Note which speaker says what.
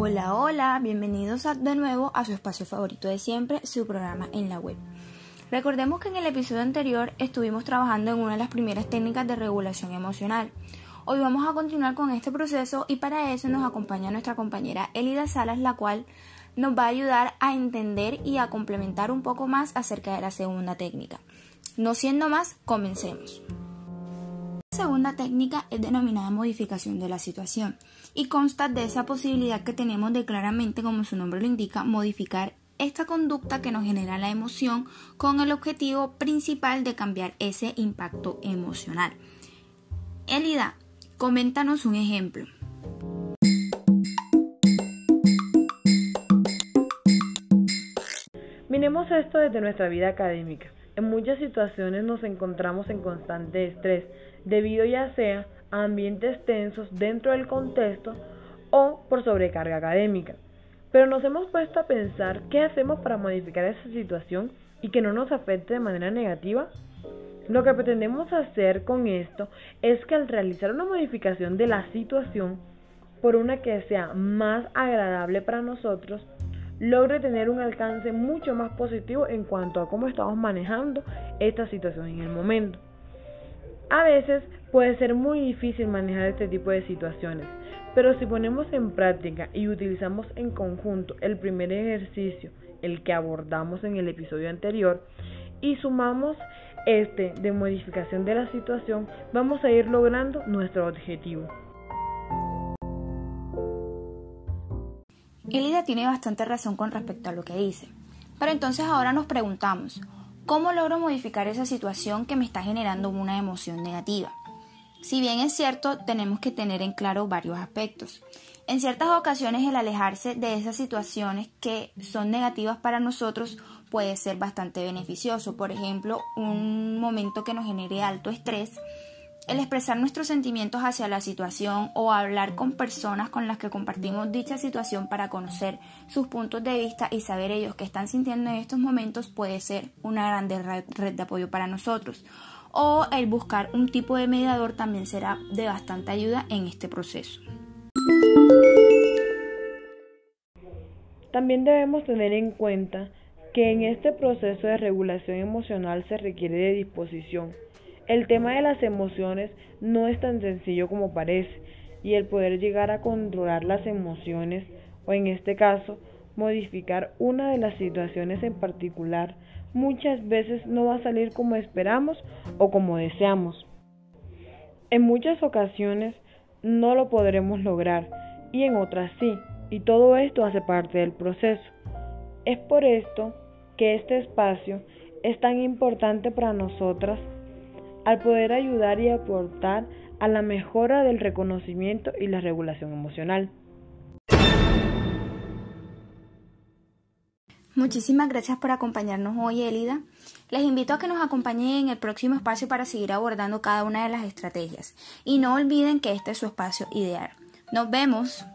Speaker 1: Hola, hola, bienvenidos de nuevo a su espacio favorito de siempre, su programa en la web. Recordemos que en el episodio anterior estuvimos trabajando en una de las primeras técnicas de regulación emocional. Hoy vamos a continuar con este proceso y para eso nos acompaña nuestra compañera Elida Salas, la cual nos va a ayudar a entender y a complementar un poco más acerca de la segunda técnica. No siendo más, comencemos. Segunda técnica es denominada modificación de la situación y consta de esa posibilidad que tenemos de claramente, como su nombre lo indica, modificar esta conducta que nos genera la emoción con el objetivo principal de cambiar ese impacto emocional. Elida, coméntanos un ejemplo.
Speaker 2: Miremos esto desde nuestra vida académica. En muchas situaciones nos encontramos en constante estrés, debido ya sea a ambientes tensos dentro del contexto o por sobrecarga académica. Pero nos hemos puesto a pensar qué hacemos para modificar esa situación y que no nos afecte de manera negativa. Lo que pretendemos hacer con esto es que al realizar una modificación de la situación por una que sea más agradable para nosotros, logre tener un alcance mucho más positivo en cuanto a cómo estamos manejando esta situación en el momento. A veces puede ser muy difícil manejar este tipo de situaciones, pero si ponemos en práctica y utilizamos en conjunto el primer ejercicio, el que abordamos en el episodio anterior, y sumamos este de modificación de la situación, vamos a ir logrando nuestro objetivo.
Speaker 1: Elida tiene bastante razón con respecto a lo que dice. Pero entonces ahora nos preguntamos, ¿cómo logro modificar esa situación que me está generando una emoción negativa? Si bien es cierto, tenemos que tener en claro varios aspectos. En ciertas ocasiones el alejarse de esas situaciones que son negativas para nosotros puede ser bastante beneficioso. Por ejemplo, un momento que nos genere alto estrés el expresar nuestros sentimientos hacia la situación o hablar con personas con las que compartimos dicha situación para conocer sus puntos de vista y saber ellos qué están sintiendo en estos momentos puede ser una grande red de apoyo para nosotros. O el buscar un tipo de mediador también será de bastante ayuda en este proceso.
Speaker 2: También debemos tener en cuenta que en este proceso de regulación emocional se requiere de disposición el tema de las emociones no es tan sencillo como parece y el poder llegar a controlar las emociones o en este caso modificar una de las situaciones en particular muchas veces no va a salir como esperamos o como deseamos. En muchas ocasiones no lo podremos lograr y en otras sí, y todo esto hace parte del proceso. Es por esto que este espacio es tan importante para nosotras al poder ayudar y aportar a la mejora del reconocimiento y la regulación emocional.
Speaker 1: Muchísimas gracias por acompañarnos hoy, Elida. Les invito a que nos acompañen en el próximo espacio para seguir abordando cada una de las estrategias. Y no olviden que este es su espacio ideal. Nos vemos.